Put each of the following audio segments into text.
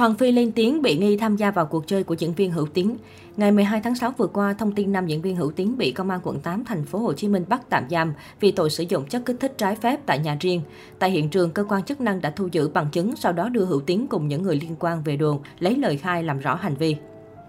Hoàng Phi lên tiếng bị nghi tham gia vào cuộc chơi của diễn viên Hữu Tiến. Ngày 12 tháng 6 vừa qua, thông tin nam diễn viên Hữu Tiến bị công an quận 8 thành phố Hồ Chí Minh bắt tạm giam vì tội sử dụng chất kích thích trái phép tại nhà riêng. Tại hiện trường, cơ quan chức năng đã thu giữ bằng chứng, sau đó đưa Hữu Tiến cùng những người liên quan về đồn lấy lời khai làm rõ hành vi.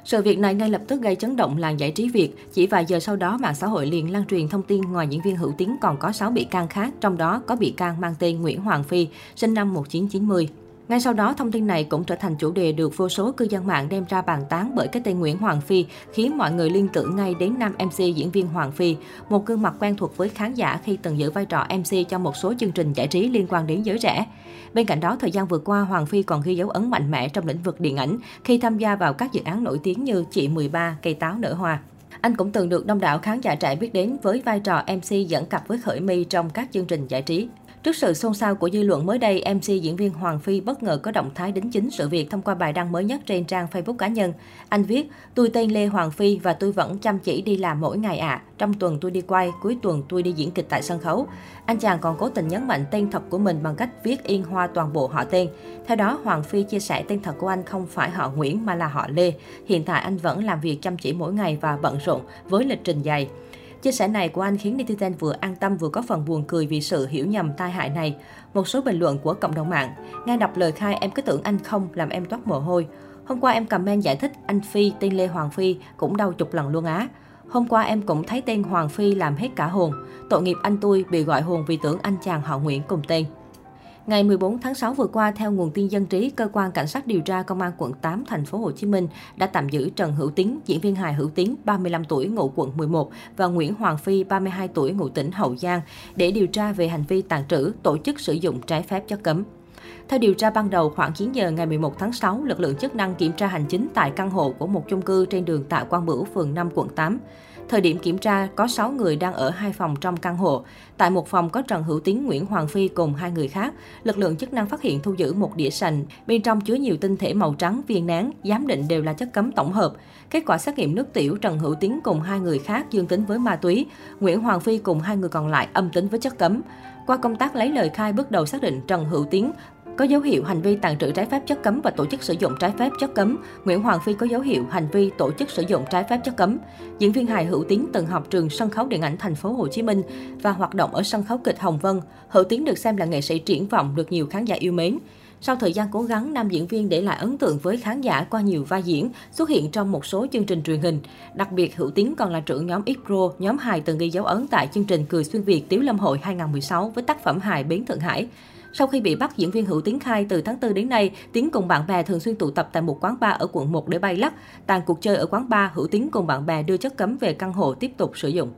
Sự việc này ngay lập tức gây chấn động làng giải trí Việt. Chỉ vài giờ sau đó, mạng xã hội liền lan truyền thông tin ngoài diễn viên Hữu Tiến còn có 6 bị can khác, trong đó có bị can mang tên Nguyễn Hoàng Phi, sinh năm 1990. Ngay sau đó, thông tin này cũng trở thành chủ đề được vô số cư dân mạng đem ra bàn tán bởi cái tên Nguyễn Hoàng Phi, khiến mọi người liên tưởng ngay đến nam MC diễn viên Hoàng Phi, một gương mặt quen thuộc với khán giả khi từng giữ vai trò MC cho một số chương trình giải trí liên quan đến giới trẻ. Bên cạnh đó, thời gian vừa qua, Hoàng Phi còn ghi dấu ấn mạnh mẽ trong lĩnh vực điện ảnh khi tham gia vào các dự án nổi tiếng như Chị 13, Cây táo nở hoa. Anh cũng từng được đông đảo khán giả trẻ biết đến với vai trò MC dẫn cặp với Khởi My trong các chương trình giải trí. Trước sự xôn xao của dư luận mới đây, MC diễn viên Hoàng Phi bất ngờ có động thái đính chính sự việc thông qua bài đăng mới nhất trên trang Facebook cá nhân. Anh viết, tôi tên Lê Hoàng Phi và tôi vẫn chăm chỉ đi làm mỗi ngày ạ. À. Trong tuần tôi đi quay, cuối tuần tôi đi diễn kịch tại sân khấu. Anh chàng còn cố tình nhấn mạnh tên thật của mình bằng cách viết yên hoa toàn bộ họ tên. Theo đó, Hoàng Phi chia sẻ tên thật của anh không phải họ Nguyễn mà là họ Lê. Hiện tại anh vẫn làm việc chăm chỉ mỗi ngày và bận rộn với lịch trình dày. Chia sẻ này của anh khiến netizen vừa an tâm vừa có phần buồn cười vì sự hiểu nhầm tai hại này. Một số bình luận của cộng đồng mạng. Nghe đọc lời khai, em cứ tưởng anh không làm em toát mồ hôi. Hôm qua em comment giải thích anh Phi, tên Lê Hoàng Phi, cũng đau chục lần luôn á. Hôm qua em cũng thấy tên Hoàng Phi làm hết cả hồn. Tội nghiệp anh tôi bị gọi hồn vì tưởng anh chàng họ Nguyễn cùng tên. Ngày 14 tháng 6 vừa qua, theo nguồn tin dân trí, cơ quan cảnh sát điều tra công an quận 8 thành phố Hồ Chí Minh đã tạm giữ Trần Hữu Tiến, diễn viên hài Hữu Tiến, 35 tuổi, ngụ quận 11 và Nguyễn Hoàng Phi, 32 tuổi, ngụ tỉnh Hậu Giang để điều tra về hành vi tàn trữ, tổ chức sử dụng trái phép chất cấm. Theo điều tra ban đầu, khoảng 9 giờ ngày 11 tháng 6, lực lượng chức năng kiểm tra hành chính tại căn hộ của một chung cư trên đường Tạ Quang Bửu, phường 5, quận 8. Thời điểm kiểm tra, có 6 người đang ở hai phòng trong căn hộ. Tại một phòng có Trần Hữu Tiến, Nguyễn Hoàng Phi cùng hai người khác. Lực lượng chức năng phát hiện thu giữ một đĩa sành, bên trong chứa nhiều tinh thể màu trắng, viên nén, giám định đều là chất cấm tổng hợp. Kết quả xét nghiệm nước tiểu, Trần Hữu Tiến cùng hai người khác dương tính với ma túy. Nguyễn Hoàng Phi cùng hai người còn lại âm tính với chất cấm. Qua công tác lấy lời khai bước đầu xác định Trần Hữu Tiến có dấu hiệu hành vi tàn trữ trái phép chất cấm và tổ chức sử dụng trái phép chất cấm. Nguyễn Hoàng Phi có dấu hiệu hành vi tổ chức sử dụng trái phép chất cấm. Diễn viên hài Hữu Tiến từng học trường sân khấu điện ảnh thành phố Hồ Chí Minh và hoạt động ở sân khấu kịch Hồng Vân. Hữu Tiến được xem là nghệ sĩ triển vọng được nhiều khán giả yêu mến. Sau thời gian cố gắng, nam diễn viên để lại ấn tượng với khán giả qua nhiều vai diễn, xuất hiện trong một số chương trình truyền hình. Đặc biệt, Hữu Tiến còn là trưởng nhóm X-Pro, nhóm hài từng ghi dấu ấn tại chương trình Cười Xuyên Việt Tiếu Lâm Hội 2016 với tác phẩm hài Bến Thượng Hải. Sau khi bị bắt, diễn viên Hữu Tiến khai từ tháng 4 đến nay, Tiến cùng bạn bè thường xuyên tụ tập tại một quán bar ở quận 1 để bay lắc. Tàn cuộc chơi ở quán bar, Hữu Tiến cùng bạn bè đưa chất cấm về căn hộ tiếp tục sử dụng.